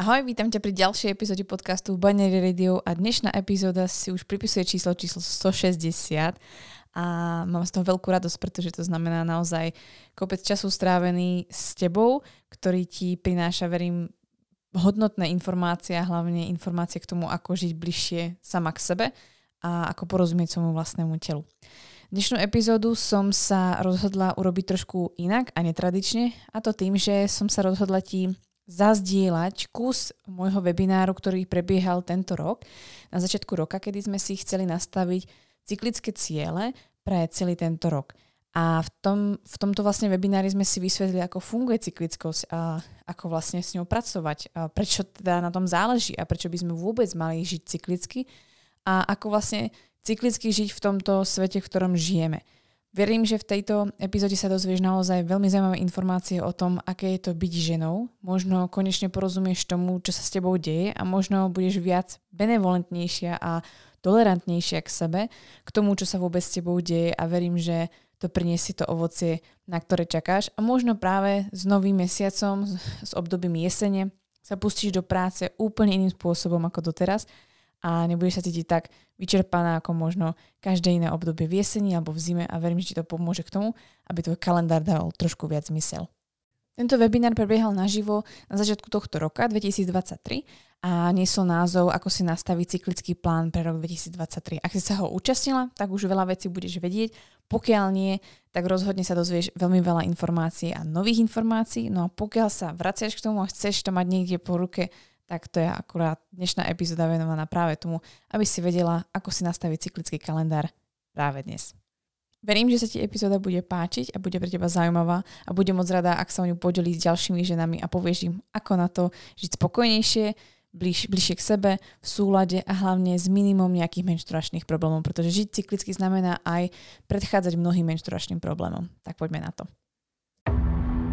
Ahoj, vítam ťa pri ďalšej epizóde podcastu Binary Radio a dnešná epizóda si už pripisuje číslo číslo 160 a mám z toho veľkú radosť, pretože to znamená naozaj kopec času strávený s tebou, ktorý ti prináša, verím, hodnotné informácie a hlavne informácie k tomu, ako žiť bližšie sama k sebe a ako porozumieť svojmu vlastnému telu. Dnešnú epizódu som sa rozhodla urobiť trošku inak a netradične a to tým, že som sa rozhodla ti zazdieľať kus môjho webináru, ktorý prebiehal tento rok, na začiatku roka, kedy sme si chceli nastaviť cyklické ciele pre celý tento rok. A v, tom, v tomto vlastne webinári sme si vysvetlili, ako funguje cyklickosť a ako vlastne s ňou pracovať, a prečo teda na tom záleží a prečo by sme vôbec mali žiť cyklicky a ako vlastne cyklicky žiť v tomto svete, v ktorom žijeme. Verím, že v tejto epizóde sa dozvieš naozaj veľmi zaujímavé informácie o tom, aké je to byť ženou. Možno konečne porozumieš tomu, čo sa s tebou deje a možno budeš viac benevolentnejšia a tolerantnejšia k sebe, k tomu, čo sa vôbec s tebou deje a verím, že to priniesie to ovocie, na ktoré čakáš a možno práve s novým mesiacom, s obdobím jesene sa pustíš do práce úplne iným spôsobom ako doteraz a nebudeš sa cítiť tak vyčerpaná ako možno každé iné obdobie v jeseni alebo v zime a verím, že ti to pomôže k tomu, aby tvoj kalendár dal trošku viac zmysel. Tento webinár prebiehal naživo na začiatku tohto roka 2023 a niesol názov Ako si nastaviť cyklický plán pre rok 2023. Ak si sa ho účastnila, tak už veľa vecí budeš vedieť. Pokiaľ nie, tak rozhodne sa dozvieš veľmi veľa informácií a nových informácií. No a pokiaľ sa vraciaš k tomu a chceš to mať niekde po ruke, tak to je akurát dnešná epizóda venovaná práve tomu, aby si vedela, ako si nastaviť cyklický kalendár práve dnes. Verím, že sa ti epizóda bude páčiť a bude pre teba zaujímavá a budem moc rada, ak sa o ňu podeliť s ďalšími ženami a povieš im, ako na to žiť spokojnejšie, bliž, bližšie k sebe, v súlade a hlavne s minimum nejakých menšturačných problémov, pretože žiť cyklicky znamená aj predchádzať mnohým menšturačným problémom. Tak poďme na to.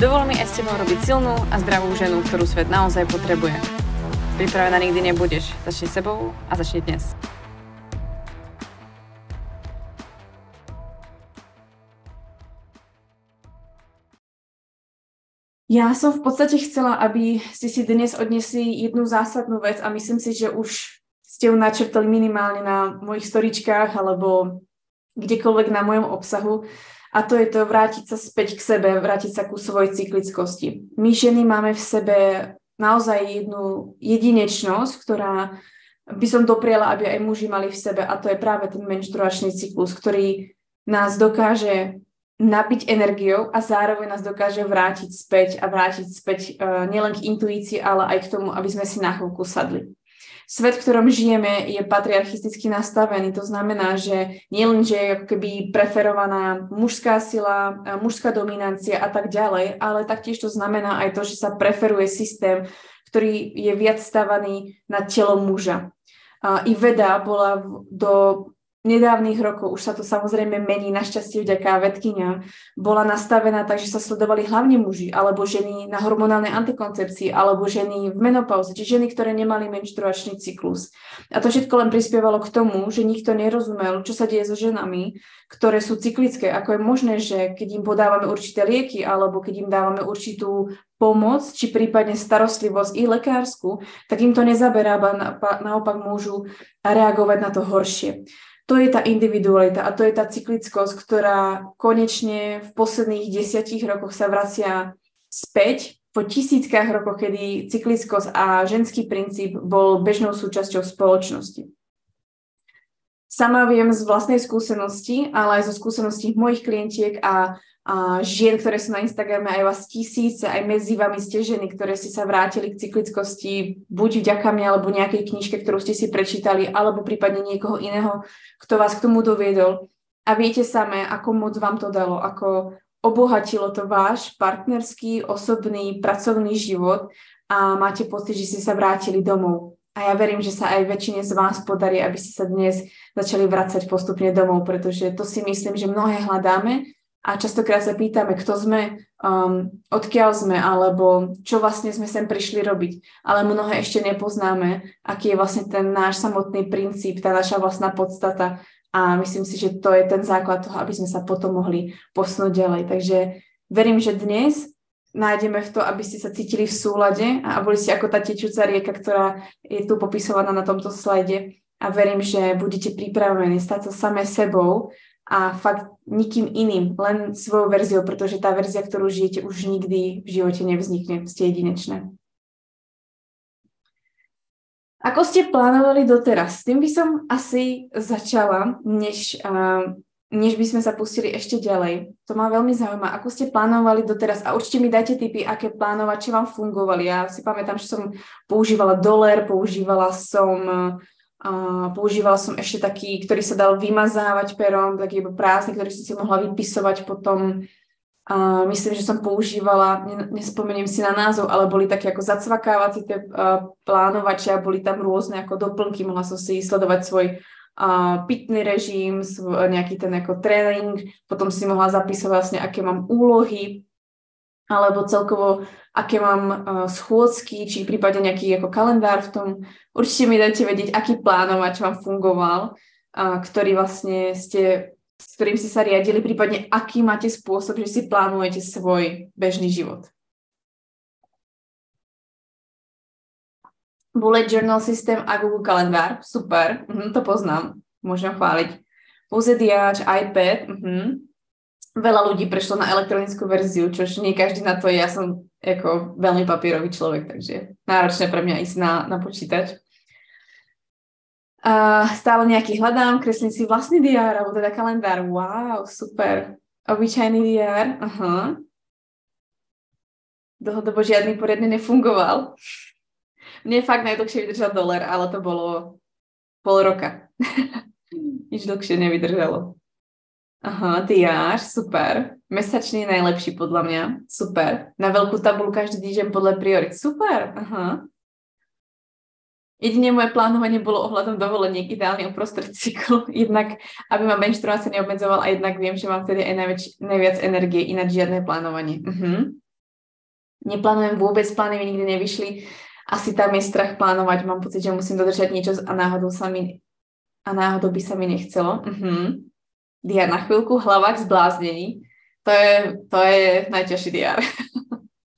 Dovol mi aj s tebou robiť silnú a zdravú ženu, ktorú svet naozaj potrebuje. Pripravená nikdy nebudeš. Začni sebou a začni dnes. Ja som v podstate chcela, aby si si dnes odnesli jednu zásadnú vec a myslím si, že už ste ju načrtali minimálne na mojich storičkách alebo kdekoľvek na mojom obsahu a to je to vrátiť sa späť k sebe, vrátiť sa ku svojej cyklickosti. My ženy máme v sebe naozaj jednu jedinečnosť, ktorá by som dopriela, aby aj muži mali v sebe a to je práve ten menštruačný cyklus, ktorý nás dokáže nabiť energiou a zároveň nás dokáže vrátiť späť a vrátiť späť uh, nielen k intuícii, ale aj k tomu, aby sme si na chvíľku sadli svet, v ktorom žijeme, je patriarchisticky nastavený. To znamená, že nielen, že je ako keby preferovaná mužská sila, mužská dominancia a tak ďalej, ale taktiež to znamená aj to, že sa preferuje systém, ktorý je viac stavaný na telo muža. I veda bola do nedávnych rokov, už sa to samozrejme mení, našťastie vďaka vedkynia, bola nastavená tak, že sa sledovali hlavne muži, alebo ženy na hormonálnej antikoncepcii, alebo ženy v menopauze, či ženy, ktoré nemali menštruačný cyklus. A to všetko len prispievalo k tomu, že nikto nerozumel, čo sa deje so ženami, ktoré sú cyklické, ako je možné, že keď im podávame určité lieky, alebo keď im dávame určitú pomoc, či prípadne starostlivosť i lekárskú, tak im to nezaberá, naopak môžu reagovať na to horšie to je tá individualita a to je tá cyklickosť, ktorá konečne v posledných desiatich rokoch sa vracia späť po tisíckach rokoch, kedy cyklickosť a ženský princíp bol bežnou súčasťou spoločnosti. Sama viem z vlastnej skúsenosti, ale aj zo skúseností mojich klientiek a žien, ktoré sú na Instagrame, aj vás tisíce, aj medzi vami ste ženy, ktoré ste sa vrátili k cyklickosti, buď vďaka mne, alebo nejakej knižke, ktorú ste si prečítali, alebo prípadne niekoho iného, kto vás k tomu doviedol. A viete samé, ako moc vám to dalo, ako obohatilo to váš partnerský, osobný, pracovný život a máte pocit, že ste sa vrátili domov. a ja verím, že sa aj väčšine z vás podarí, aby ste sa dnes začali vracať postupne domov, pretože to si myslím, že mnohé hľadáme a častokrát sa pýtame, kto sme, um, odkiaľ sme, alebo čo vlastne sme sem prišli robiť. Ale mnohé ešte nepoznáme, aký je vlastne ten náš samotný princíp, tá naša vlastná podstata. A myslím si, že to je ten základ toho, aby sme sa potom mohli posunúť ďalej. Takže verím, že dnes nájdeme v to, aby ste sa cítili v súlade a boli ste ako tá tečúca rieka, ktorá je tu popisovaná na tomto slajde a verím, že budete pripravení stať sa samé sebou a fakt nikým iným, len svojou verziou, pretože tá verzia, ktorú žijete, už nikdy v živote nevznikne. Ste jedinečné. Ako ste plánovali doteraz? S tým by som asi začala, než uh, než by sme sa pustili ešte ďalej. To ma veľmi zaujíma, ako ste plánovali doteraz a určite mi dajte tipy, aké plánovače vám fungovali. Ja si pamätám, že som používala dolar, používala som používala som ešte taký, ktorý sa dal vymazávať perom, taký prázdny, ktorý som si mohla vypisovať potom. Uh, myslím, že som používala, nespomeniem si na názov, ale boli také ako zacvakávacie tie uh, plánovače a boli tam rôzne ako doplnky, mohla som si sledovať svoj uh, pitný režim, nejaký ten ako tréning, potom si mohla zapísať vlastne, aké mám úlohy, alebo celkovo, aké mám uh, schôdzky, či prípadne nejaký ako kalendár v tom. Určite mi dajte vedieť, aký plánovač vám fungoval, uh, ktorý vlastne ste, s ktorým ste sa riadili, prípadne aký máte spôsob, že si plánujete svoj bežný život. Bullet Journal systém a Google kalendár. Super, mhm, to poznám. Môžem chváliť. Pozediač, iPad. Mhm. Veľa ľudí prešlo na elektronickú verziu, čož nie každý na to je. Ja som ako veľmi papierový človek, takže náročné pre mňa ísť na, na počítač. Uh, stále nejaký hľadám, kreslím si vlastný diár, alebo teda kalendár. Wow, super. Obyčajný diár. Aha. Dlhodobo žiadny poriadne nefungoval. Mne fakt najdlhšie vydržal dolar, ale to bolo pol roka. Nič dlhšie nevydržalo. Aha, diář, super. Mesačný najlepší podľa mňa. Super. Na veľkú tabulu každý týždeň podľa priorit. Super. Aha. Jedine moje plánovanie bolo ohľadom dovoleniek ideálne uprostred cyklu, jednak aby ma menštruácia neobmedzoval a jednak viem, že mám vtedy aj najväč, najviac energie, ináč žiadne plánovanie. Uh-huh. Neplánujem vôbec, plány mi nikdy nevyšli asi tam je strach plánovať, mám pocit, že musím dodržať niečo a náhodou sa mi a náhodou by sa mi nechcelo. Uh-huh. Diar na chvíľku, hlavák zbláznení. To je, to je najťažší diar.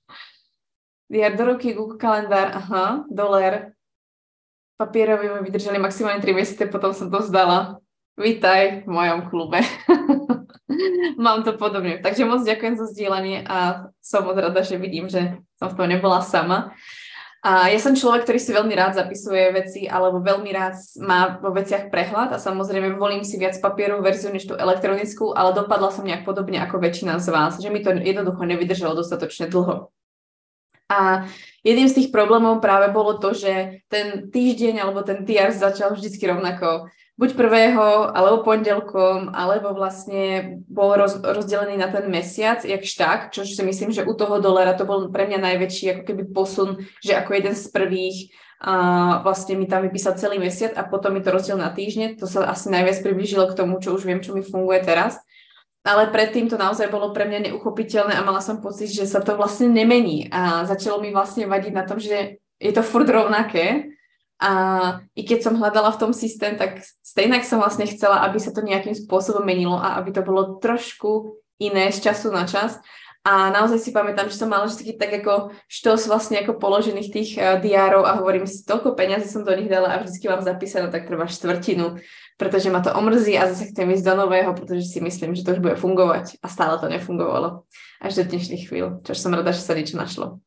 diar do ruky, Google kalendár, aha, dolar. Papierovi mi vydržali maximálne 3 mesiace, potom som to vzdala. Vítaj v mojom klube. Mám to podobne. Takže moc ďakujem za zdieľanie a som moc rada, že vidím, že som v tom nebola sama. A ja som človek, ktorý si veľmi rád zapisuje veci alebo veľmi rád má vo veciach prehľad a samozrejme volím si viac papierovú verziu než tú elektronickú, ale dopadla som nejak podobne ako väčšina z vás, že mi to jednoducho nevydržalo dostatočne dlho. A jedným z tých problémov práve bolo to, že ten týždeň alebo ten TR začal vždycky rovnako buď prvého, alebo pondelkom, alebo vlastne bol roz, rozdelený na ten mesiac, jak šták, čo si myslím, že u toho dolara to bol pre mňa najväčší ako keby posun, že ako jeden z prvých a vlastne mi tam vypísal celý mesiac a potom mi to rozdiel na týždne. To sa asi najviac priblížilo k tomu, čo už viem, čo mi funguje teraz. Ale predtým to naozaj bolo pre mňa neuchopiteľné a mala som pocit, že sa to vlastne nemení. A začalo mi vlastne vadiť na tom, že je to furt rovnaké a i keď som hľadala v tom systém, tak stejnak som vlastne chcela, aby sa to nejakým spôsobom menilo a aby to bolo trošku iné z času na čas. A naozaj si pamätám, že som mala vždy tak ako štos vlastne ako položených tých uh, diárov a hovorím si, toľko peňazí som do nich dala a vždycky mám zapísanú tak trvá štvrtinu, pretože ma to omrzí a zase chcem ísť do nového, pretože si myslím, že to už bude fungovať a stále to nefungovalo až do dnešných chvíľ, čo som rada, že sa niečo našlo.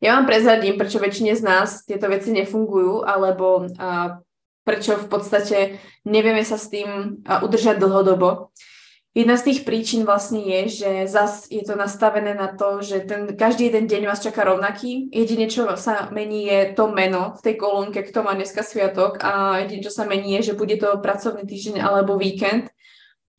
Ja vám prezradím, prečo väčšine z nás tieto veci nefungujú, alebo uh, prečo v podstate nevieme sa s tým uh, udržať dlhodobo. Jedna z tých príčin vlastne je, že zas je to nastavené na to, že ten, každý jeden deň vás čaká rovnaký. Jedine, čo sa mení, je to meno v tej kolónke, kto má dneska sviatok a jedine, čo sa mení, je, že bude to pracovný týždeň alebo víkend.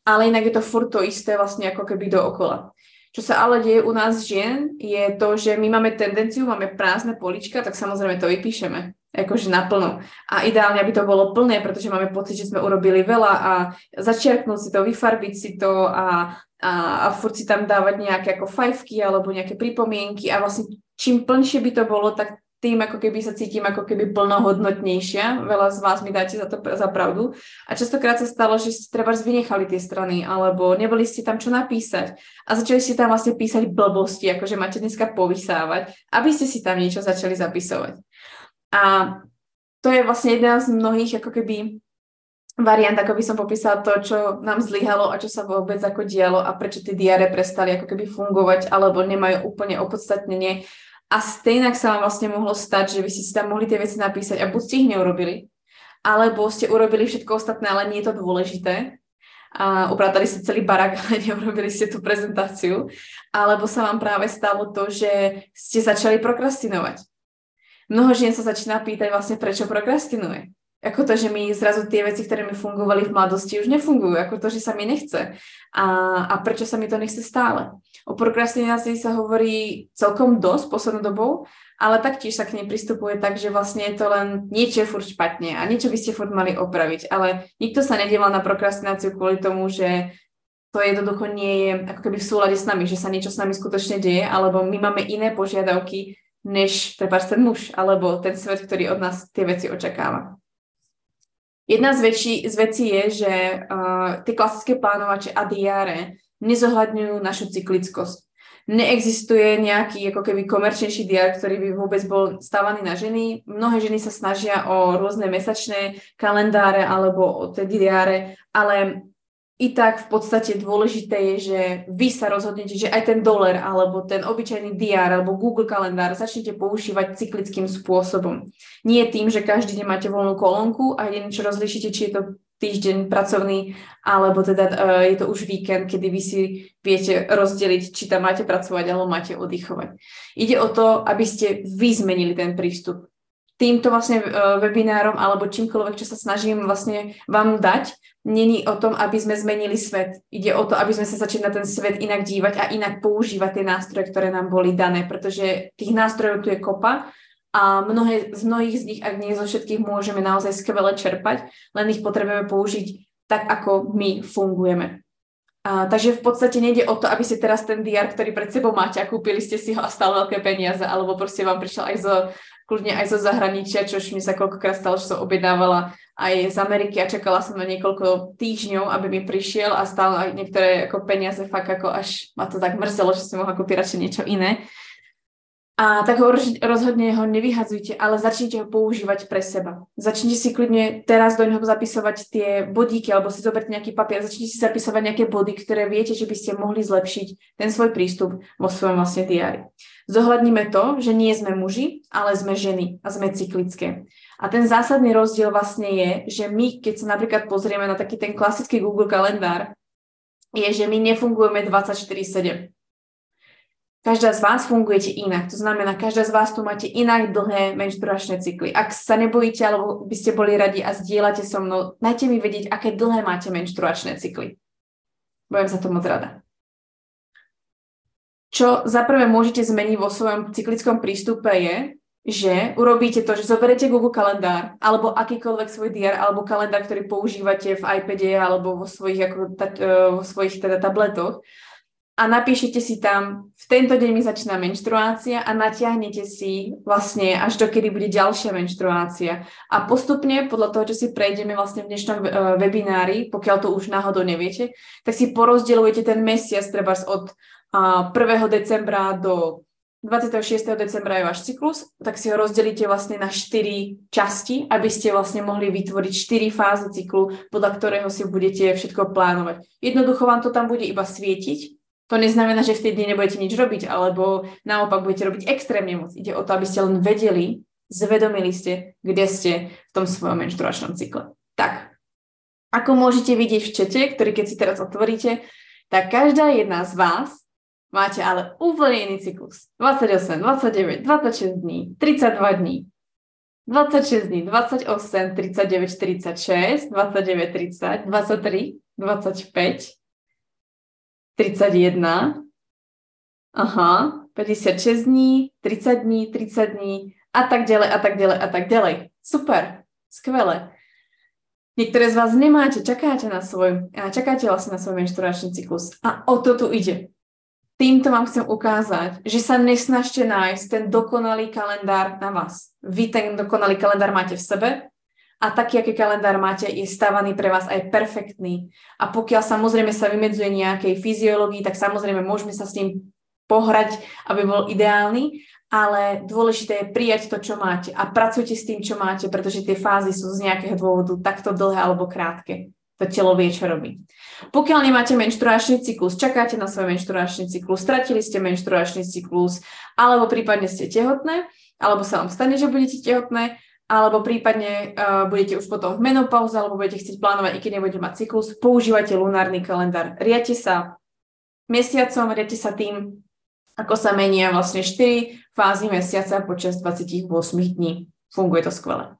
Ale inak je to furt to isté vlastne ako keby dookola. Čo sa ale deje u nás žien, je to, že my máme tendenciu, máme prázdne polička, tak samozrejme to vypíšeme. akože naplno. A ideálne, aby to bolo plné, pretože máme pocit, že sme urobili veľa a začiarknúť si to, vyfarbiť si to a, a, a furt si tam dávať nejaké ako fajfky alebo nejaké pripomienky a vlastne čím plnšie by to bolo, tak tým ako keby sa cítim ako keby plnohodnotnejšia. Veľa z vás mi dáte za to za pravdu. A častokrát sa stalo, že ste treba vynechali tie strany, alebo neboli ste tam čo napísať. A začali ste tam vlastne písať blbosti, akože máte dneska povysávať, aby ste si tam niečo začali zapisovať. A to je vlastne jedna z mnohých ako keby variant, ako by som popísala to, čo nám zlyhalo a čo sa vôbec ako dialo a prečo tie diare prestali ako keby fungovať alebo nemajú úplne opodstatnenie a stejnak sa vám vlastne mohlo stať, že by ste si tam mohli tie veci napísať a buď ste ich neurobili, alebo ste urobili všetko ostatné, ale nie je to dôležité. A upratali ste celý barak, ale neurobili ste tú prezentáciu. Alebo sa vám práve stalo to, že ste začali prokrastinovať. Mnoho žien sa začína pýtať vlastne, prečo prokrastinuje ako to, že mi zrazu tie veci, ktoré mi fungovali v mladosti, už nefungujú, ako to, že sa mi nechce. A, a prečo sa mi to nechce stále. O prokrastinácii sa hovorí celkom dosť poslednou dobou, ale taktiež sa k nej pristupuje tak, že vlastne je to len niečo je furt špatne a niečo by ste furt mali opraviť. Ale nikto sa nedieval na prokrastináciu kvôli tomu, že to jednoducho nie je ako keby v súlade s nami, že sa niečo s nami skutočne deje, alebo my máme iné požiadavky, než treba ten muž, alebo ten svet, ktorý od nás tie veci očakáva. Jedna z, väčší, z vecí je, že uh, tie klasické plánovače a diáre nezohľadňujú našu cyklickosť. Neexistuje nejaký ako keby komerčnejší diár, ktorý by vôbec bol stávaný na ženy. Mnohé ženy sa snažia o rôzne mesačné kalendáre alebo o tie diáre, ale i tak v podstate dôležité je, že vy sa rozhodnete, že aj ten dolar alebo ten obyčajný diár alebo Google kalendár začnete používať cyklickým spôsobom. Nie tým, že každý deň máte voľnú kolónku a jediné, čo rozlišíte, či je to týždeň pracovný, alebo teda uh, je to už víkend, kedy vy si viete rozdeliť, či tam máte pracovať alebo máte oddychovať. Ide o to, aby ste vy zmenili ten prístup týmto vlastne uh, webinárom alebo čímkoľvek, čo sa snažím vlastne vám dať, není o tom, aby sme zmenili svet. Ide o to, aby sme sa začali na ten svet inak dívať a inak používať tie nástroje, ktoré nám boli dané, pretože tých nástrojov tu je kopa a mnohé, z mnohých z nich, ak nie zo všetkých, môžeme naozaj skvele čerpať, len ich potrebujeme použiť tak, ako my fungujeme. A, takže v podstate nejde o to, aby ste teraz ten DR, ktorý pred sebou máte a kúpili ste si ho a stal veľké peniaze, alebo proste vám prišiel aj zo, kľudne aj zo zahraničia, čož mi sa koľkokrát stalo, že som objednávala aj z Ameriky a čakala som na niekoľko týždňov, aby mi prišiel a stále aj niektoré ako peniaze fakt ako až ma to tak mrzelo, že som mohla kúpiť radšej niečo iné. A tak ho rozhodne ho nevyhadzujte, ale začnite ho používať pre seba. Začnite si kľudne teraz do neho zapisovať tie bodíky, alebo si zoberte nejaký papier, začnite si zapisovať nejaké body, ktoré viete, že by ste mohli zlepšiť ten svoj prístup vo svojom vlastne diári. Zohľadníme to, že nie sme muži, ale sme ženy a sme cyklické. A ten zásadný rozdiel vlastne je, že my, keď sa napríklad pozrieme na taký ten klasický Google kalendár, je, že my nefungujeme 24-7. Každá z vás fungujete inak. To znamená, každá z vás tu máte inak dlhé menštruačné cykly. Ak sa nebojíte, alebo by ste boli radi a zdieľate so mnou, dajte mi vedieť, aké dlhé máte menštruačné cykly. Budem za to moc rada. Čo za prvé môžete zmeniť vo svojom cyklickom prístupe je, že urobíte to, že zoberiete Google kalendár alebo akýkoľvek svoj diar alebo kalendár, ktorý používate v iPade alebo vo svojich, ako, ta, e, vo svojich teda tabletoch a napíšete si tam, v tento deň mi začína menštruácia a natiahnete si vlastne až dokedy bude ďalšia menštruácia. A postupne, podľa toho, čo si prejdeme vlastne v dnešnom e, webinári, pokiaľ to už náhodou neviete, tak si porozdeľujete ten mesiac treba od 1. decembra do 26. decembra je váš cyklus, tak si ho rozdelíte vlastne na 4 časti, aby ste vlastne mohli vytvoriť 4 fázy cyklu, podľa ktorého si budete všetko plánovať. Jednoducho vám to tam bude iba svietiť. To neznamená, že v tej dni nebudete nič robiť, alebo naopak budete robiť extrémne moc. Ide o to, aby ste len vedeli, zvedomili ste, kde ste v tom svojom menštruačnom cykle. Tak, ako môžete vidieť v čete, ktorý keď si teraz otvoríte, tak každá jedna z vás Máte ale úplne iný cyklus. 28, 29, 26 dní, 32 dní, 26 dní, 28, 39, 46, 29, 30, 23, 25, 31, aha, 56 dní, 30 dní, 30 dní a tak ďalej a tak ďalej a tak ďalej. Super, skvelé. Niektoré z vás nemáte, čakáte na svoj, čakáte vlastne na svoj menšturačný cyklus. A o to tu ide. Týmto vám chcem ukázať, že sa nesnažte nájsť ten dokonalý kalendár na vás. Vy ten dokonalý kalendár máte v sebe a taký, aký kalendár máte, je stávaný pre vás aj perfektný. A pokiaľ samozrejme sa vymedzuje nejakej fyziológii, tak samozrejme môžeme sa s ním pohrať, aby bol ideálny, ale dôležité je prijať to, čo máte a pracujte s tým, čo máte, pretože tie fázy sú z nejakého dôvodu takto dlhé alebo krátke. To telo vie, čo robí. Pokiaľ nemáte menštruačný cyklus, čakáte na svoj menštruačný cyklus, stratili ste menštruačný cyklus, alebo prípadne ste tehotné, alebo sa vám stane, že budete tehotné, alebo prípadne uh, budete už potom v menopauze, alebo budete chcieť plánovať, i keď nebudete mať cyklus, používajte lunárny kalendár. Riate sa mesiacom, riate sa tým, ako sa menia vlastne 4 fázy mesiaca počas 28 dní. Funguje to skvele.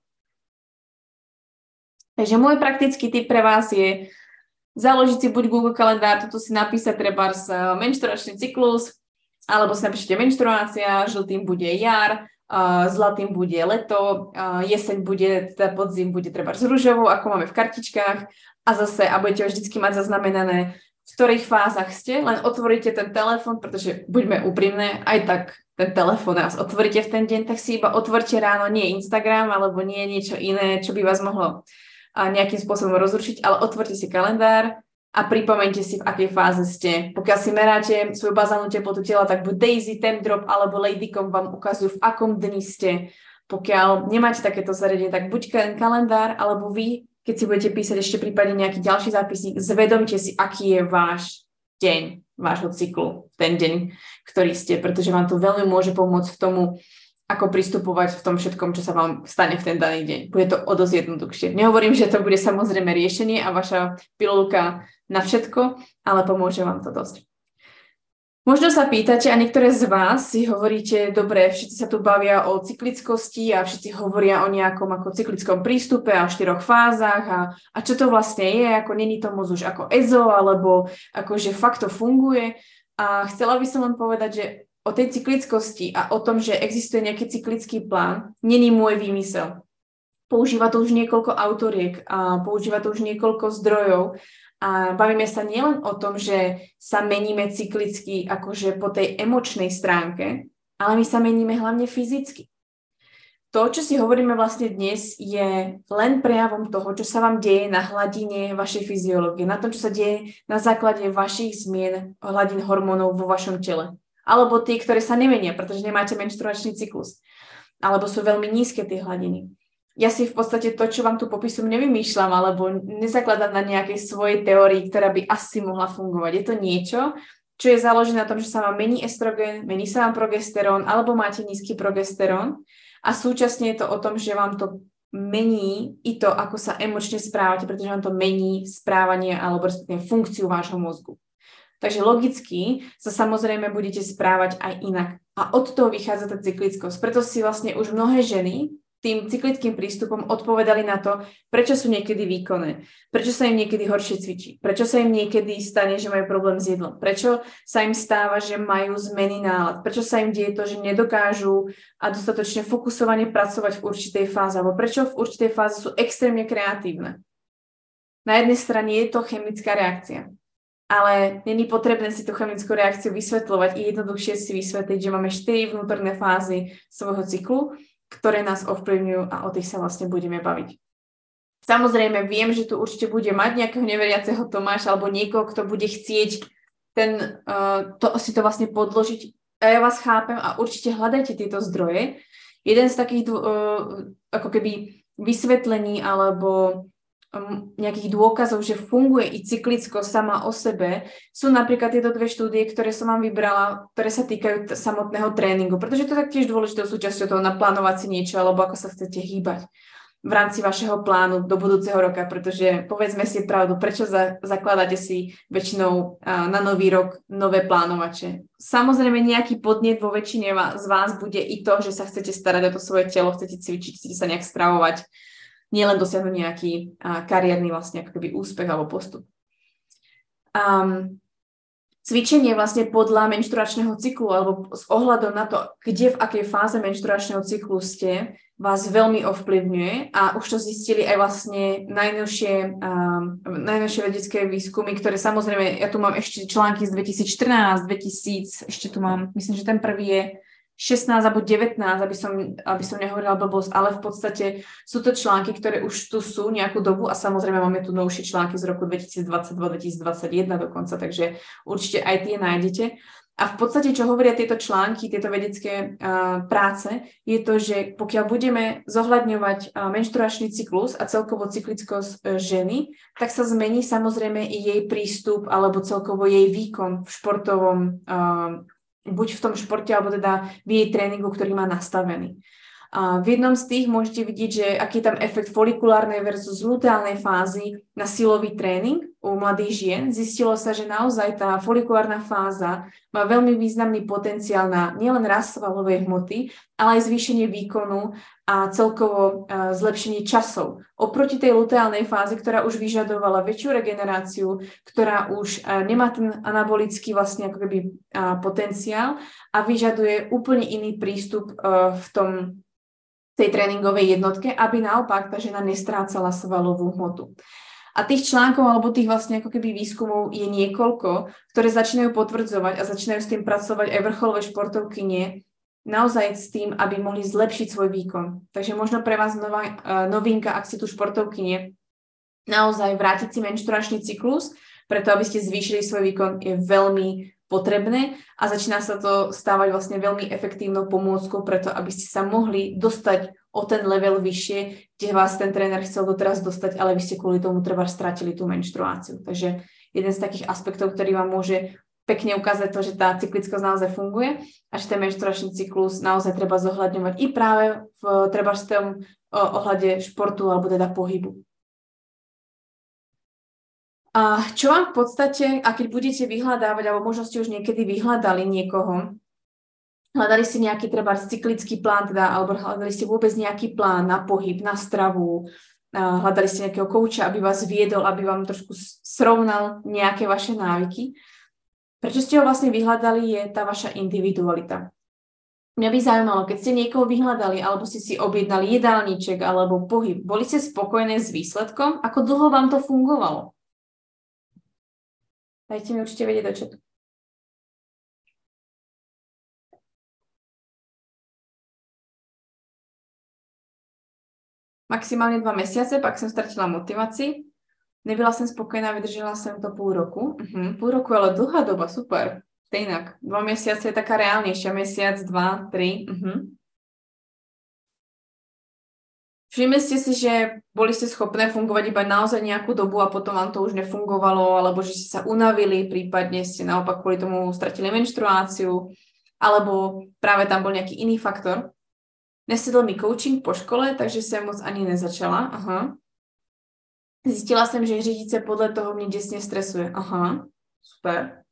Takže môj praktický tip pre vás je založiť si buď Google kalendár, toto si napísať treba z eh, menšturačný cyklus, alebo si napíšete menštruácia, žltým bude jar, uh, zlatým bude leto, uh, jeseň bude, teda podzim bude treba z rúžovou, ako máme v kartičkách a zase, a budete vždycky mať zaznamenané v ktorých fázach ste, len otvoríte ten telefón, pretože buďme úprimné, aj tak ten telefón raz otvoríte v ten deň, tak si iba otvorte ráno nie Instagram alebo nie niečo iné, čo by vás mohlo nejakým spôsobom rozrušiť, ale otvorte si kalendár a pripomente si, v akej fáze ste. Pokiaľ si meráte svoju bazálnu teplotu tela, tak buď Daisy, Tempdrop alebo Ladycom vám ukazujú, v akom dni ste. Pokiaľ nemáte takéto zariadenie, tak buď ten kalendár, alebo vy keď si budete písať ešte prípadne nejaký ďalší zápisník, zvedomte si, aký je váš deň, vášho cyklu, ten deň, ktorý ste, pretože vám to veľmi môže pomôcť v tomu, ako pristupovať v tom všetkom, čo sa vám stane v ten daný deň. Bude to o dosť jednoduchšie. Nehovorím, že to bude samozrejme riešenie a vaša pilulka na všetko, ale pomôže vám to dosť. Možno sa pýtate a niektoré z vás si hovoríte, dobre, všetci sa tu bavia o cyklickosti a všetci hovoria o nejakom ako cyklickom prístupe a o štyroch fázach a, a čo to vlastne je, ako není to moc už ako EZO, alebo ako že fakt to funguje. A chcela by som len povedať, že o tej cyklickosti a o tom, že existuje nejaký cyklický plán, není môj výmysel. Používa to už niekoľko autoriek a používa to už niekoľko zdrojov a bavíme sa nielen o tom, že sa meníme cyklicky akože po tej emočnej stránke, ale my sa meníme hlavne fyzicky. To, čo si hovoríme vlastne dnes, je len prejavom toho, čo sa vám deje na hladine vašej fyziológie, na tom, čo sa deje na základe vašich zmien hladín hormónov vo vašom tele. Alebo tie, ktoré sa nemenia, pretože nemáte menštruačný cyklus. Alebo sú veľmi nízke tie hladiny ja si v podstate to, čo vám tu popisujem, nevymýšľam alebo nezakladám na nejakej svojej teórii, ktorá by asi mohla fungovať. Je to niečo, čo je založené na tom, že sa vám mení estrogen, mení sa vám progesterón alebo máte nízky progesterón a súčasne je to o tom, že vám to mení i to, ako sa emočne správate, pretože vám to mení správanie alebo respektíve funkciu vášho mozgu. Takže logicky sa samozrejme budete správať aj inak. A od toho vychádza tá cyklickosť. Preto si vlastne už mnohé ženy tým cyklickým prístupom odpovedali na to, prečo sú niekedy výkonné, prečo sa im niekedy horšie cvičí, prečo sa im niekedy stane, že majú problém s jedlom, prečo sa im stáva, že majú zmeny nálad, prečo sa im deje to, že nedokážu a dostatočne fokusovane pracovať v určitej fáze, alebo prečo v určitej fáze sú extrémne kreatívne. Na jednej strane je to chemická reakcia, ale není potrebné si tú chemickú reakciu vysvetľovať i jednoduchšie si vysvetliť, že máme 4 vnútorné fázy svojho cyklu ktoré nás ovplyvňujú a o tých sa vlastne budeme baviť. Samozrejme, viem, že tu určite bude mať nejakého neveriaceho Tomáša alebo niekoho, kto bude chcieť ten, uh, to, si to vlastne podložiť. A ja vás chápem a určite hľadajte tieto zdroje. Jeden z takých uh, ako keby vysvetlení alebo nejakých dôkazov, že funguje i cyklicko sama o sebe, sú napríklad tieto dve štúdie, ktoré som vám vybrala, ktoré sa týkajú t- samotného tréningu, pretože to je taktiež dôležitou súčasťou toho naplánovať si niečo, alebo ako sa chcete hýbať v rámci vašeho plánu do budúceho roka, pretože povedzme si pravdu, prečo za, zakladáte si väčšinou uh, na nový rok nové plánovače. Samozrejme nejaký podnet vo väčšine z vás bude i to, že sa chcete starať o to svoje telo, chcete cvičiť, chcete sa nejak stravovať, nielen dosiahnuť nejaký a, kariérny vlastne ako úspech alebo postup. Um, cvičenie vlastne podľa menšturačného cyklu alebo s ohľadom na to, kde v akej fáze menšturačného cyklu ste, vás veľmi ovplyvňuje a už to zistili aj vlastne najnovšie, um, najnovšie vedecké výskumy, ktoré samozrejme, ja tu mám ešte články z 2014, 2000, ešte tu mám, myslím, že ten prvý je 16 alebo 19, aby som, aby som nehovorila blbosť, ale v podstate sú to články, ktoré už tu sú nejakú dobu a samozrejme máme tu novšie články z roku 2022-2021 dokonca, takže určite aj tie nájdete. A v podstate, čo hovoria tieto články, tieto vedecké uh, práce, je to, že pokiaľ budeme zohľadňovať uh, menštruačný cyklus a celkovo cyklickosť uh, ženy, tak sa zmení samozrejme i jej prístup alebo celkovo jej výkon v športovom uh, buď v tom športe, alebo teda v jej tréningu, ktorý má nastavený. A v jednom z tých môžete vidieť, že aký je tam efekt folikulárnej versus luteálnej fázy na silový tréning u mladých žien. Zistilo sa, že naozaj tá folikulárna fáza má veľmi významný potenciál na nielen rast svalovej hmoty, ale aj zvýšenie výkonu a celkovo uh, zlepšenie časov. Oproti tej luteálnej fáze, ktorá už vyžadovala väčšiu regeneráciu, ktorá už uh, nemá ten anabolický vlastne ako keby uh, potenciál a vyžaduje úplne iný prístup v tom tej tréningovej jednotke, aby naopak tá žena nestrácala svalovú hmotu. A tých článkov alebo tých vlastne ako keby výskumov je niekoľko, ktoré začínajú potvrdzovať a začínajú s tým pracovať aj vrcholové športovkynie, naozaj s tým, aby mohli zlepšiť svoj výkon. Takže možno pre vás nová, uh, novinka, ak ste tu športovkynie, naozaj vrátiť si menšturačný cyklus, preto aby ste zvýšili svoj výkon, je veľmi potrebné a začína sa to stávať vlastne veľmi efektívnou pomôckou preto, aby ste sa mohli dostať o ten level vyššie, kde vás ten tréner chcel doteraz dostať, ale vy ste kvôli tomu treba stratili tú menštruáciu. Takže jeden z takých aspektov, ktorý vám môže pekne ukázať to, že tá cyklickosť naozaj funguje a že ten menštruačný cyklus naozaj treba zohľadňovať i práve v treba v tom ohľade športu alebo teda pohybu. A čo vám v podstate, a keď budete vyhľadávať, alebo možno ste už niekedy vyhľadali niekoho, hľadali ste nejaký treba cyklický plán, teda, alebo hľadali ste vôbec nejaký plán na pohyb, na stravu, hľadali ste nejakého kouča, aby vás viedol, aby vám trošku srovnal nejaké vaše návyky, Prečo ste ho vlastne vyhľadali, je tá vaša individualita. Mňa by zaujímalo, keď ste niekoho vyhľadali, alebo ste si objednali jedálniček alebo pohyb, boli ste spokojné s výsledkom? Ako dlho vám to fungovalo? Dajte mi určite vedieť do četu. Maximálne dva mesiace, pak som stratila motivácii. Nebyla jsem spokojená, vydržela jsem to půl roku. Uh-huh. Roku, ale dlhá doba, super. Stejnak. Dva mesiace je taká reálnejšia. Mesiac, dva, tri. Uh-huh. Všimli ste si, že boli ste schopné fungovať iba naozaj nejakú dobu a potom vám to už nefungovalo, alebo že ste sa unavili, prípadne ste naopak kvôli tomu stratili menštruáciu, alebo práve tam bol nejaký iný faktor. Nesedl mi coaching po škole, takže som moc ani nezačala. Aha. Zjistila jsem, že řídit se podle toho mě děsně stresuje. Aha, super.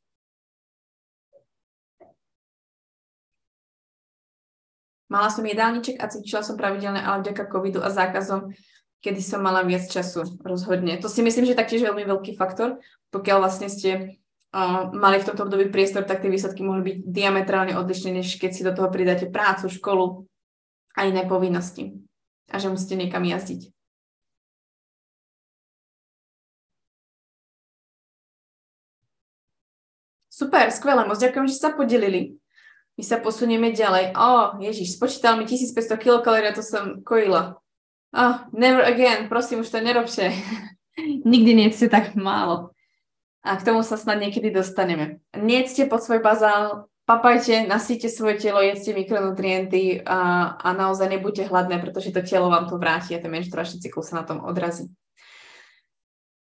Mala som jedálniček a cvičila som pravidelne, ale vďaka covidu a zákazom, kedy som mala viac času, rozhodne. To si myslím, že taktiež veľmi veľký faktor. Pokiaľ vlastne ste uh, mali v tomto období priestor, tak tie výsledky mohli byť diametrálne odlišné, než keď si do toho pridáte prácu, školu a iné povinnosti. A že musíte niekam jazdiť. Super, skvelé, moc ďakujem, že sa podelili. My sa posunieme ďalej. Ó, oh, Ježiš, spočítal mi 1500 kilokalórií to som kojila. Oh, never again, prosím, už to nerobte. Nikdy nedzte tak málo. A k tomu sa snad niekedy dostaneme. Nedzte pod svoj bazál, papajte, nasíte svoje telo, jedzte mikronutrienty a, a naozaj nebuďte hladné, pretože to telo vám to vráti a ten menštruačný cyklus sa na tom odrazí.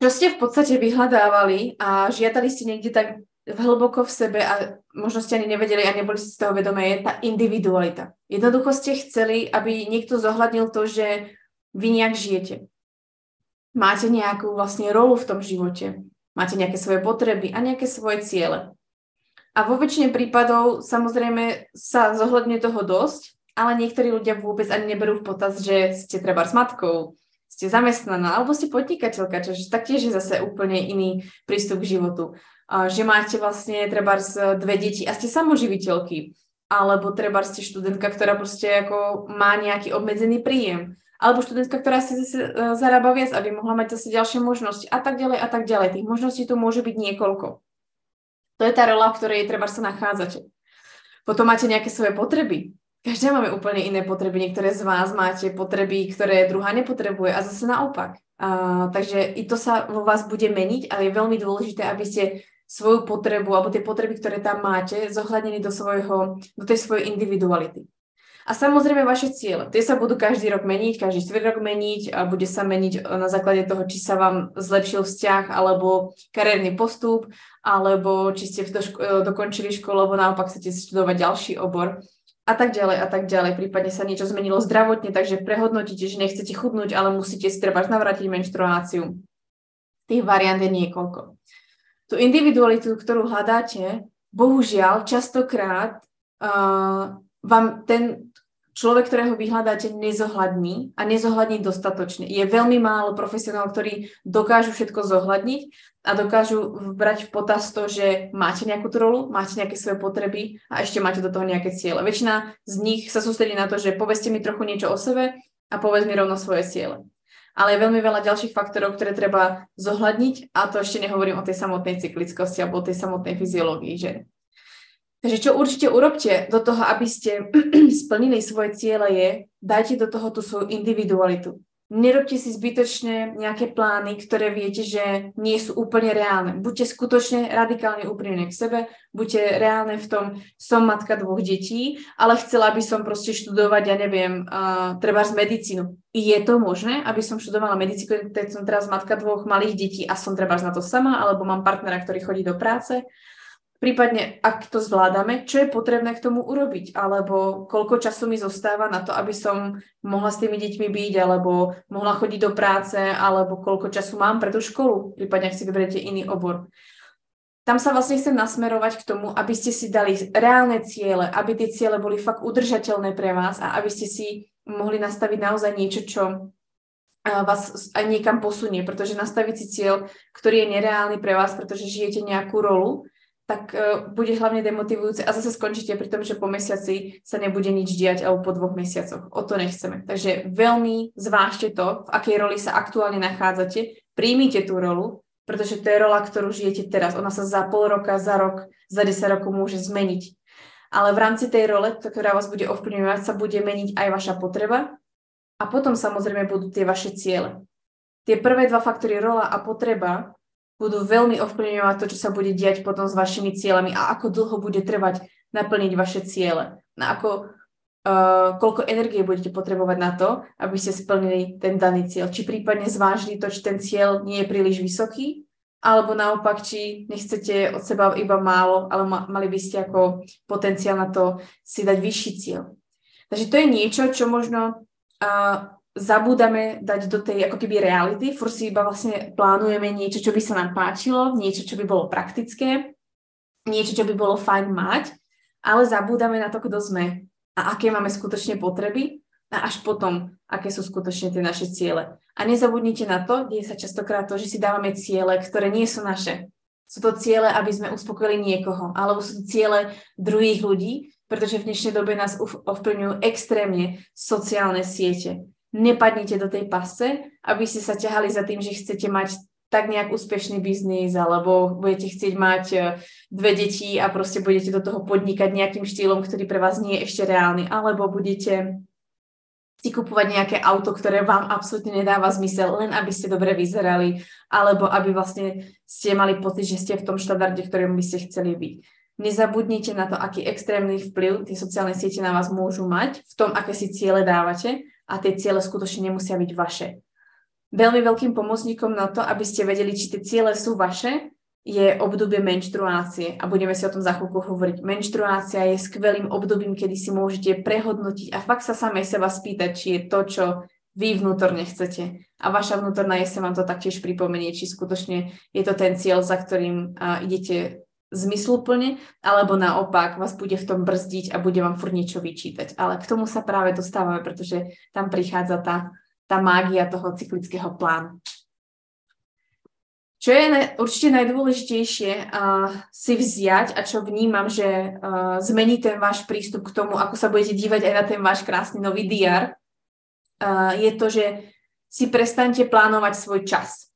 Čo ste v podstate vyhľadávali a žiadali ste niekde tak hlboko v sebe a možno ste ani nevedeli a neboli si z toho vedomé, je tá individualita. Jednoducho ste chceli, aby niekto zohľadnil to, že vy nejak žijete. Máte nejakú vlastne rolu v tom živote. Máte nejaké svoje potreby a nejaké svoje ciele. A vo väčšine prípadov samozrejme sa zohľadne toho dosť, ale niektorí ľudia vôbec ani neberú v potaz, že ste treba s matkou, ste zamestnaná, alebo ste podnikateľka, čo taktiež je zase úplne iný prístup k životu. Že máte vlastne treba dve deti a ste samoživiteľky, alebo treba ste študentka, ktorá proste ako má nejaký obmedzený príjem, alebo študentka, ktorá si zase e, zarába viac, aby mohla mať zase ďalšie možnosti a tak ďalej a tak ďalej. Tých možností tu môže byť niekoľko. To je tá rola, v ktorej treba sa nachádzate. Potom máte nejaké svoje potreby. Každá máme úplne iné potreby. Niektoré z vás máte potreby, ktoré druhá nepotrebuje a zase naopak. A, takže i to sa vo vás bude meniť, ale je veľmi dôležité, aby ste svoju potrebu alebo tie potreby, ktoré tam máte, zohľadnili do, svojho, do tej svojej individuality. A samozrejme vaše ciele. Tie sa budú každý rok meniť, každý štvrť rok meniť a bude sa meniť na základe toho, či sa vám zlepšil vzťah alebo kariérny postup, alebo či ste ško- e, dokončili školu, alebo naopak chcete študovať ďalší obor a tak ďalej a tak ďalej. Prípadne sa niečo zmenilo zdravotne, takže prehodnotíte, že nechcete chudnúť, ale musíte si treba navrátiť menštruáciu. Tých variant je niekoľko. Tú individualitu, ktorú hľadáte, bohužiaľ častokrát uh, vám ten človek, ktorého vyhľadáte, nezohľadní a nezohľadní dostatočne. Je veľmi málo profesionálov, ktorí dokážu všetko zohľadniť a dokážu brať v potaz to, že máte nejakú rolu, máte nejaké svoje potreby a ešte máte do toho nejaké ciele. Väčšina z nich sa sústredí na to, že povedzte mi trochu niečo o sebe a povedz mi rovno svoje ciele. Ale je veľmi veľa ďalších faktorov, ktoré treba zohľadniť a to ešte nehovorím o tej samotnej cyklickosti alebo o tej samotnej fyziológii ženy. Takže čo určite urobte do toho, aby ste splnili svoje ciele je, dajte do toho tú svoju individualitu. Nerobte si zbytočne nejaké plány, ktoré viete, že nie sú úplne reálne. Buďte skutočne radikálne úprimní k sebe, buďte reálne v tom, som matka dvoch detí, ale chcela by som proste študovať, ja neviem, uh, treba z medicínu. Je to možné, aby som študovala medicínu, keď som teraz matka dvoch malých detí a som treba na to sama, alebo mám partnera, ktorý chodí do práce Prípadne, ak to zvládame, čo je potrebné k tomu urobiť, alebo koľko času mi zostáva na to, aby som mohla s tými deťmi byť, alebo mohla chodiť do práce, alebo koľko času mám pre tú školu, prípadne ak si vyberiete iný obor. Tam sa vlastne chcem nasmerovať k tomu, aby ste si dali reálne ciele, aby tie ciele boli fakt udržateľné pre vás a aby ste si mohli nastaviť naozaj niečo, čo vás aj niekam posunie, pretože nastaviť si cieľ, ktorý je nereálny pre vás, pretože žijete nejakú rolu, tak uh, bude hlavne demotivujúce a zase skončíte pri tom, že po mesiaci sa nebude nič diať alebo po dvoch mesiacoch. O to nechceme. Takže veľmi zvážte to, v akej roli sa aktuálne nachádzate, príjmite tú rolu, pretože to je rola, ktorú žijete teraz. Ona sa za pol roka, za rok, za 10 rokov môže zmeniť. Ale v rámci tej role, ktorá vás bude ovplyvňovať, sa bude meniť aj vaša potreba a potom samozrejme budú tie vaše ciele. Tie prvé dva faktory, rola a potreba, budú veľmi ovplyvňovať to, čo sa bude diať potom s vašimi cieľami a ako dlho bude trvať naplniť vaše ciele. Na ako, uh, koľko energie budete potrebovať na to, aby ste splnili ten daný cieľ. Či prípadne zvážili to, či ten cieľ nie je príliš vysoký, alebo naopak, či nechcete od seba iba málo, ale ma, mali by ste ako potenciál na to si dať vyšší cieľ. Takže to je niečo, čo možno uh, zabúdame dať do tej ako keby reality, fur si iba vlastne plánujeme niečo, čo by sa nám páčilo, niečo, čo by bolo praktické, niečo, čo by bolo fajn mať, ale zabúdame na to, kto sme a aké máme skutočne potreby a až potom, aké sú skutočne tie naše ciele. A nezabudnite na to, deje sa častokrát to, že si dávame ciele, ktoré nie sú naše. Sú to ciele, aby sme uspokojili niekoho, alebo sú to ciele druhých ľudí, pretože v dnešnej dobe nás ovplyvňujú extrémne sociálne siete nepadnite do tej pasce, aby ste sa ťahali za tým, že chcete mať tak nejak úspešný biznis, alebo budete chcieť mať e, dve deti a proste budete do toho podnikať nejakým štýlom, ktorý pre vás nie je ešte reálny, alebo budete si kupovať nejaké auto, ktoré vám absolútne nedáva zmysel, len aby ste dobre vyzerali, alebo aby vlastne ste mali pocit, že ste v tom štandarde, ktorým by ste chceli byť. Nezabudnite na to, aký extrémny vplyv tie sociálne siete na vás môžu mať v tom, aké si ciele dávate a tie ciele skutočne nemusia byť vaše. Veľmi veľkým pomocníkom na to, aby ste vedeli, či tie ciele sú vaše, je obdobie menštruácie a budeme si o tom za chvíľku hovoriť. Menštruácia je skvelým obdobím, kedy si môžete prehodnotiť a fakt sa samej seba spýtať, či je to, čo vy vnútorne chcete. A vaša vnútorná jese vám to taktiež pripomenie, či skutočne je to ten cieľ, za ktorým uh, idete zmysluplne, alebo naopak vás bude v tom brzdiť a bude vám furt niečo vyčítať. Ale k tomu sa práve dostávame, pretože tam prichádza tá tá mágia toho cyklického plánu. Čo je ne, určite najdôležitejšie uh, si vziať a čo vnímam, že uh, zmení ten váš prístup k tomu, ako sa budete dívať aj na ten váš krásny nový diar, uh, je to, že si prestaňte plánovať svoj čas.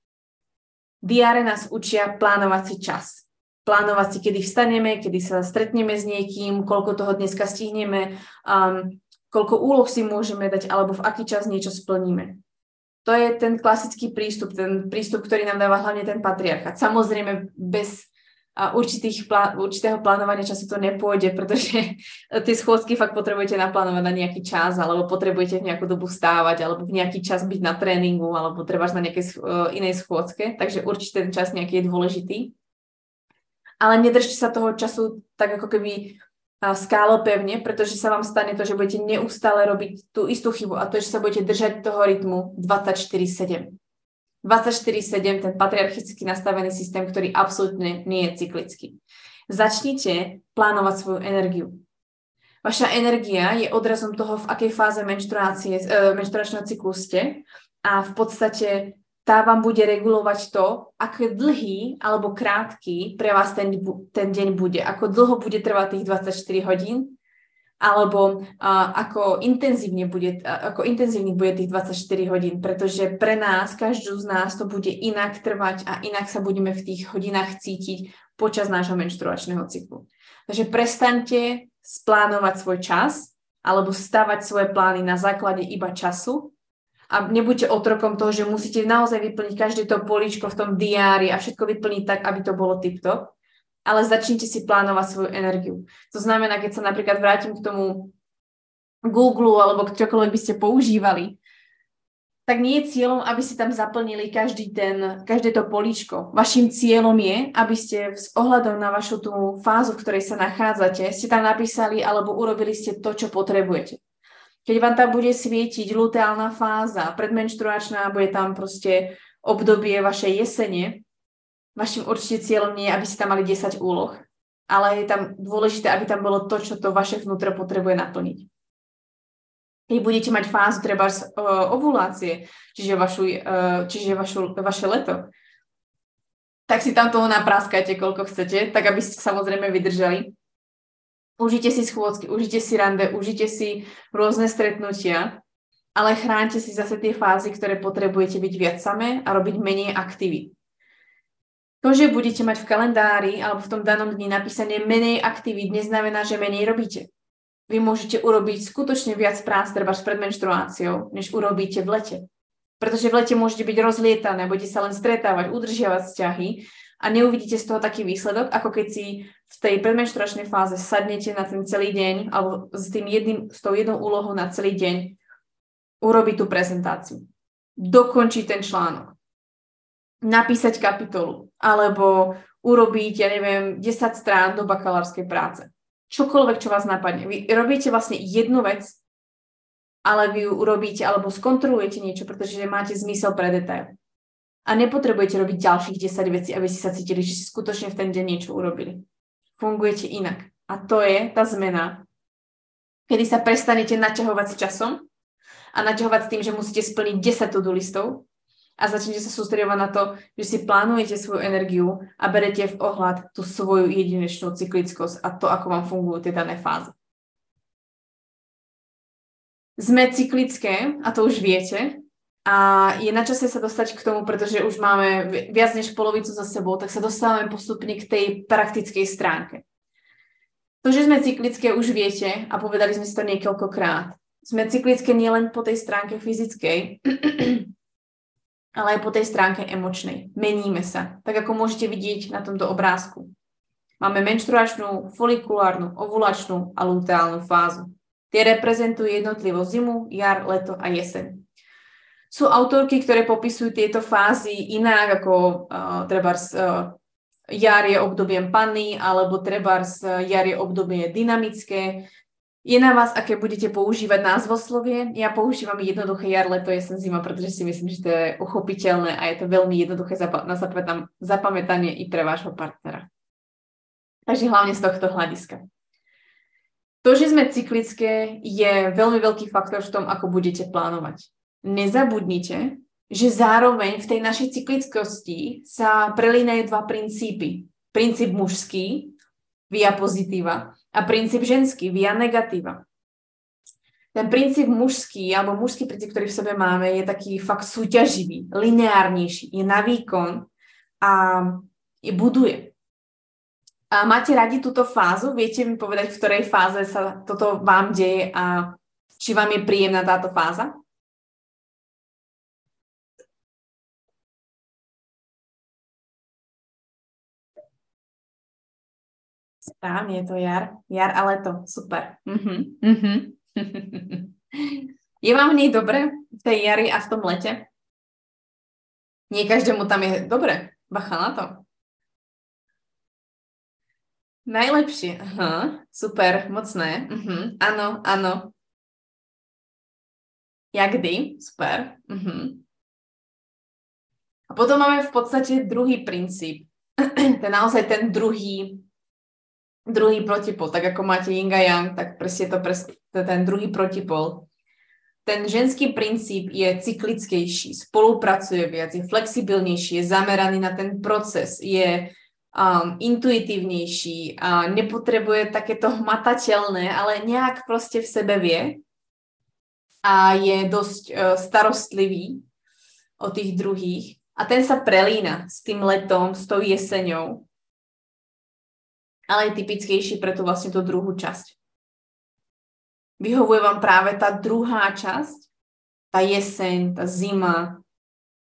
Diare nás učia plánovať si čas. Plánovať si, kedy vstaneme, kedy sa stretneme s niekým, koľko toho dneska stihneme, um, koľko úloh si môžeme dať, alebo v aký čas niečo splníme. To je ten klasický prístup, ten prístup, ktorý nám dáva hlavne ten patriarchát. Samozrejme, bez určitých plá- určitého plánovania času to nepôjde, pretože tie schôdzky fakt potrebujete naplánovať na nejaký čas, alebo potrebujete v nejakú dobu stávať, alebo v nejaký čas byť na tréningu, alebo treba na nejakej uh, inej schôdzke, takže určite ten čas nejaký je dôležitý. Ale nedržte sa toho času tak ako keby skálo pevne, pretože sa vám stane to, že budete neustále robiť tú istú chybu a to, že sa budete držať toho rytmu 24-7. 24-7, ten patriarchicky nastavený systém, ktorý absolútne nie je cyklický. Začnite plánovať svoju energiu. Vaša energia je odrazom toho, v akej fáze menštruácie, uh, menštruačného cyklu ste a v podstate tá vám bude regulovať to, ako dlhý alebo krátky pre vás ten, ten deň bude, ako dlho bude trvať tých 24 hodín, alebo uh, ako, intenzívne bude, uh, ako intenzívny bude tých 24 hodín, pretože pre nás, každú z nás to bude inak trvať a inak sa budeme v tých hodinách cítiť počas nášho menštruačného cyklu. Takže prestaňte splánovať svoj čas alebo stavať svoje plány na základe iba času a nebuďte otrokom toho, že musíte naozaj vyplniť každé to políčko v tom diári a všetko vyplniť tak, aby to bolo tip-top, ale začnite si plánovať svoju energiu. To znamená, keď sa napríklad vrátim k tomu Google alebo čokoľvek by ste používali, tak nie je cieľom, aby ste tam zaplnili každý ten, každé to políčko. Vašim cieľom je, aby ste s ohľadom na vašu tú fázu, v ktorej sa nachádzate, ste tam napísali alebo urobili ste to, čo potrebujete. Keď vám tam bude svietiť luteálna fáza, predmenštruačná, bude tam proste obdobie vašej jesene, vašim určite cieľom nie je, aby ste tam mali 10 úloh, ale je tam dôležité, aby tam bolo to, čo to vaše vnútro potrebuje naplniť. Keď budete mať fázu treba ovulácie, čiže, vašu, čiže vašu, vaše leto, tak si tam toho napráskajte, koľko chcete, tak aby ste samozrejme vydržali. Užite si schôdzky, užite si rande, užite si rôzne stretnutia, ale chránte si zase tie fázy, ktoré potrebujete byť viac samé a robiť menej aktivít. To, že budete mať v kalendári alebo v tom danom dni napísané menej aktivít, neznamená, že menej robíte. Vy môžete urobiť skutočne viac prác treba s predmenštruáciou, než urobíte v lete. Pretože v lete môžete byť rozlietané, budete sa len stretávať, udržiavať vzťahy a neuvidíte z toho taký výsledok, ako keď si v tej predmenštruačnej fáze sadnete na ten celý deň alebo s, tým jedným, s tou jednou úlohou na celý deň urobiť tú prezentáciu. Dokončiť ten článok. Napísať kapitolu. Alebo urobiť, ja neviem, 10 strán do bakalárskej práce. Čokoľvek, čo vás napadne. Vy robíte vlastne jednu vec, ale vy ju urobíte alebo skontrolujete niečo, pretože máte zmysel pre detail a nepotrebujete robiť ďalších 10 vecí, aby ste sa cítili, že si skutočne v ten deň niečo urobili. Fungujete inak. A to je tá zmena, kedy sa prestanete naťahovať s časom a naťahovať s tým, že musíte splniť 10 to listov a začnete sa sústredovať na to, že si plánujete svoju energiu a berete v ohľad tú svoju jedinečnú cyklickosť a to, ako vám fungujú tie dané fázy. Sme cyklické, a to už viete, a je na čase sa dostať k tomu, pretože už máme viac než polovicu za sebou, tak sa dostávame postupne k tej praktickej stránke. To, že sme cyklické, už viete a povedali sme si to niekoľkokrát. Sme cyklické nielen po tej stránke fyzickej, ale aj po tej stránke emočnej. Meníme sa, tak ako môžete vidieť na tomto obrázku. Máme menštruačnú, folikulárnu, ovulačnú a luteálnu fázu. Tie reprezentujú jednotlivo zimu, jar, leto a jeseň. Sú autorky, ktoré popisujú tieto fázy inak, ako uh, treba uh, jar je obdobiem panny, alebo treba uh, jar je obdobie dynamické. Je na vás, aké budete používať názvoslovie. Ja používam jednoduché jar, leto, jesen, zima, pretože si myslím, že to je uchopiteľné a je to veľmi jednoduché zap- na zapamätanie i pre vášho partnera. Takže hlavne z tohto hľadiska. To, že sme cyklické, je veľmi veľký faktor v tom, ako budete plánovať. Nezabudnite, že zároveň v tej našej cyklickosti sa prelínajú dva princípy. Princíp mužský, via pozitíva, a princíp ženský, via negatíva. Ten princíp mužský, alebo mužský princíp, ktorý v sebe máme, je taký fakt súťaživý, lineárnejší, je na výkon a je buduje. A máte radi túto fázu? Viete mi povedať, v ktorej fáze sa toto vám deje a či vám je príjemná táto fáza? Správne, je to jar. Jar a leto. Super. Uh-huh. Je vám v nej dobre? V tej jari a v tom lete? Nie každému tam je dobre. Bacha na to. Najlepšie. Aha, super, mocné. Uh-huh. Áno, áno. kdy? Super. Uh-huh. A potom máme v podstate druhý princíp. ten naozaj ten druhý druhý protipol, tak ako máte yin a yang, tak presne to, pres, to ten druhý protipol. Ten ženský princíp je cyklickejší, spolupracuje viac, je flexibilnejší, je zameraný na ten proces, je um, intuitívnejší a nepotrebuje takéto hmatateľné, ale nejak proste v sebe vie a je dosť uh, starostlivý o tých druhých. A ten sa prelína s tým letom, s tou jeseňou ale je typickejší pre tú vlastne tú druhú časť. Vyhovuje vám práve tá druhá časť, tá jeseň, tá zima,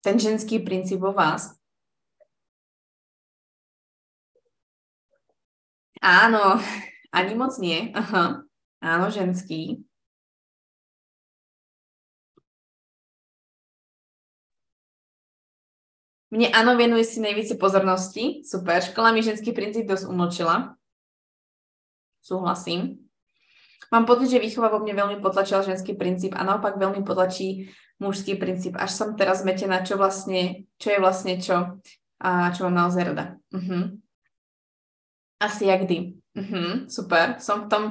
ten ženský princíp vo vás. Áno, ani moc nie. Aha. Áno, ženský. Mne áno, venuje si najvíce pozornosti. Super. Škola mi ženský princíp dosť umlčila. Súhlasím. Mám pocit, že výchova vo mne veľmi potlačila ženský princíp a naopak veľmi potlačí mužský princíp. Až som teraz zmetená, čo vlastne, čo je vlastne čo a čo mám naozaj rada. Uh-huh. Asi jak kdy. Uh-huh. Super. Som v tom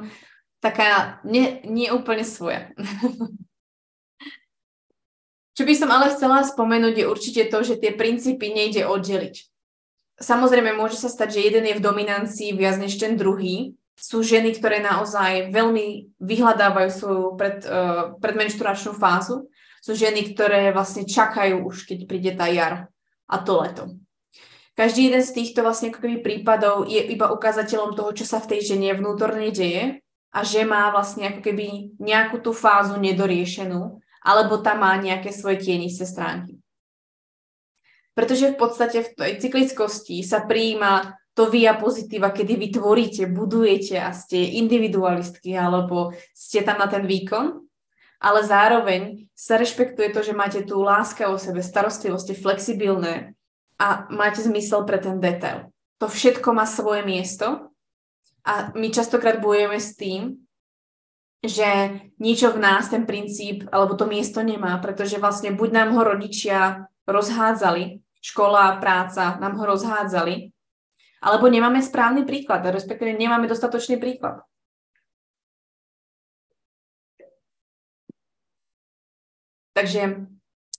taká nie, nie úplne svoja. Čo by som ale chcela spomenúť je určite to, že tie princípy nejde oddeliť. Samozrejme, môže sa stať, že jeden je v dominancii viac než ten druhý. Sú ženy, ktoré naozaj veľmi vyhľadávajú svoju pred, uh, predmenšturačnú fázu. Sú ženy, ktoré vlastne čakajú už, keď príde tá jar a to leto. Každý jeden z týchto vlastne prípadov je iba ukázateľom toho, čo sa v tej žene vnútorne deje a že má vlastne ako keby nejakú tú fázu nedoriešenú alebo tam má nejaké svoje tienisté stránky. Pretože v podstate v tej cyklickosti sa prijíma to via pozitíva, kedy vy tvoríte, budujete a ste individualistky alebo ste tam na ten výkon, ale zároveň sa rešpektuje to, že máte tú láska o sebe, starostlivosť, ste flexibilné a máte zmysel pre ten detail. To všetko má svoje miesto a my častokrát bojujeme s tým, že niečo v nás ten princíp alebo to miesto nemá, pretože vlastne buď nám ho rodičia rozhádzali, škola, práca nám ho rozhádzali, alebo nemáme správny príklad, respektíve nemáme dostatočný príklad. Takže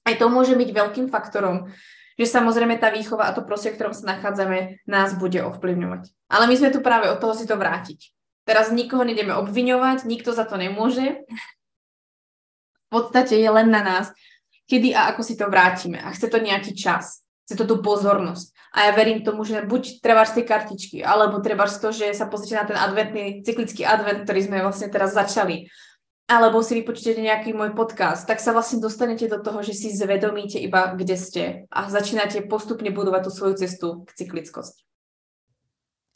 aj to môže byť veľkým faktorom, že samozrejme tá výchova a to prostredie, v ktorom sa nachádzame, nás bude ovplyvňovať. Ale my sme tu práve od toho si to vrátiť. Teraz nikoho nejdeme obviňovať, nikto za to nemôže. V podstate je len na nás, kedy a ako si to vrátime. A chce to nejaký čas, chce to tú pozornosť. A ja verím tomu, že buď treba z tej kartičky, alebo treba z to, že sa pozrite na ten adventný, cyklický advent, ktorý sme vlastne teraz začali, alebo si vypočujete nejaký môj podcast, tak sa vlastne dostanete do toho, že si zvedomíte iba, kde ste a začínate postupne budovať tú svoju cestu k cyklickosti.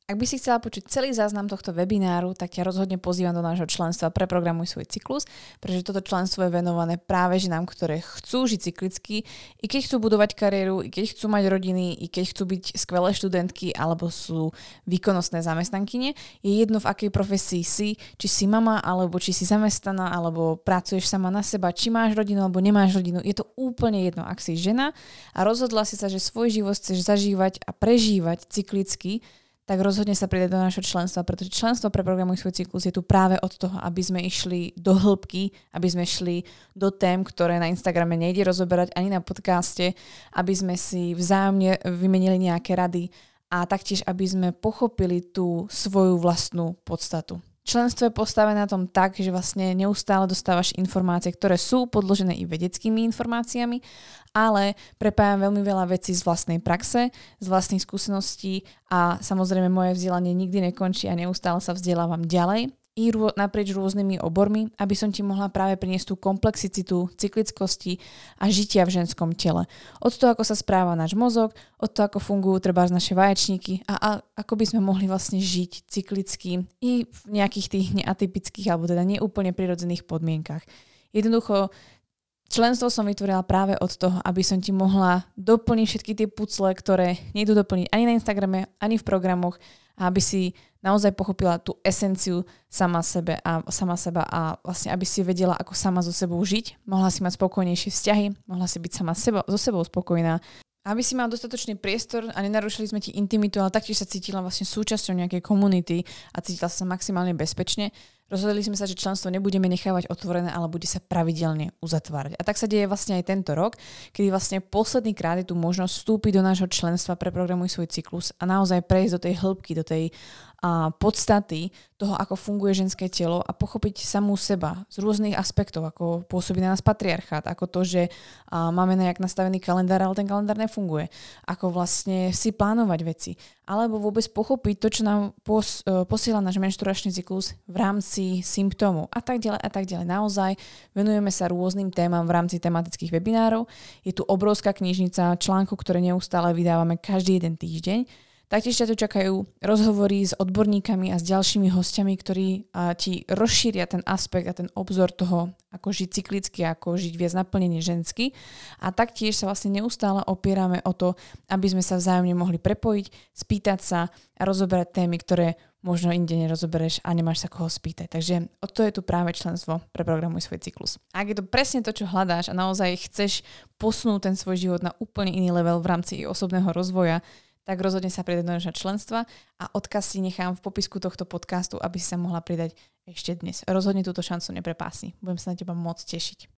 Ak by si chcela počuť celý záznam tohto webináru, tak ťa rozhodne pozývam do nášho členstva Preprogramuj svoj cyklus, pretože toto členstvo je venované práve ženám, ktoré chcú žiť cyklicky, i keď chcú budovať kariéru, i keď chcú mať rodiny, i keď chcú byť skvelé študentky alebo sú výkonnostné zamestnankyne. Je jedno v akej profesii si, či si mama, alebo či si zamestnaná, alebo pracuješ sama na seba, či máš rodinu, alebo nemáš rodinu. Je to úplne jedno, ak si žena a rozhodla si sa, že svoj život chceš zažívať a prežívať cyklicky, tak rozhodne sa pridať do našho členstva, pretože členstvo pre programuj svoj cyklus je tu práve od toho, aby sme išli do hĺbky, aby sme šli do tém, ktoré na Instagrame nejde rozoberať ani na podcaste, aby sme si vzájomne vymenili nejaké rady a taktiež, aby sme pochopili tú svoju vlastnú podstatu. Členstvo je postavené na tom tak, že vlastne neustále dostávaš informácie, ktoré sú podložené i vedeckými informáciami, ale prepájam veľmi veľa vecí z vlastnej praxe, z vlastných skúseností a samozrejme moje vzdelanie nikdy nekončí a neustále sa vzdelávam ďalej i rô, naprieč rôznymi obormi, aby som ti mohla práve priniesť tú komplexicitu, cyklickosti a žitia v ženskom tele. Od toho, ako sa správa náš mozog, od toho, ako fungujú treba naše vaječníky a, a ako by sme mohli vlastne žiť cyklicky i v nejakých tých neatypických alebo teda neúplne prirodzených podmienkach. Jednoducho Členstvo som vytvorila práve od toho, aby som ti mohla doplniť všetky tie pucle, ktoré nejdu doplniť ani na Instagrame, ani v programoch, a aby si naozaj pochopila tú esenciu sama sebe a sama seba a vlastne aby si vedela, ako sama so sebou žiť, mohla si mať spokojnejšie vzťahy, mohla si byť sama seba, so sebou spokojná. Aby si mal dostatočný priestor a nenarušili sme ti intimitu, ale taktiež sa cítila vlastne súčasťou nejakej komunity a cítila sa maximálne bezpečne, rozhodli sme sa, že členstvo nebudeme nechávať otvorené, ale bude sa pravidelne uzatvárať. A tak sa deje vlastne aj tento rok, kedy vlastne posledný krát je tu možnosť vstúpiť do nášho členstva pre programuj svoj cyklus a naozaj prejsť do tej hĺbky, do tej podstaty toho, ako funguje ženské telo a pochopiť samú seba z rôznych aspektov, ako pôsobí na nás patriarchát, ako to, že máme nejak nastavený kalendár, ale ten kalendár nefunguje, ako vlastne si plánovať veci, alebo vôbec pochopiť to, čo nám pos, e, posiela náš menšturačný cyklus v rámci symptómov a tak ďalej a tak ďalej. Naozaj venujeme sa rôznym témam v rámci tematických webinárov. Je tu obrovská knižnica článkov, ktoré neustále vydávame každý jeden týždeň Taktiež ťa tu čakajú rozhovory s odborníkami a s ďalšími hostiami, ktorí ti rozšíria ten aspekt a ten obzor toho, ako žiť cyklicky, ako žiť viac naplnenie žensky. A taktiež sa vlastne neustále opierame o to, aby sme sa vzájomne mohli prepojiť, spýtať sa a rozoberať témy, ktoré možno inde nerozobereš a nemáš sa koho spýtať. Takže o to je tu práve členstvo pre programuj svoj cyklus. Ak je to presne to, čo hľadáš a naozaj chceš posunúť ten svoj život na úplne iný level v rámci osobného rozvoja, tak rozhodne sa pridať do našho členstva a odkaz si nechám v popisku tohto podcastu, aby si sa mohla pridať ešte dnes. Rozhodne túto šancu neprepásni. Budem sa na teba môcť tešiť.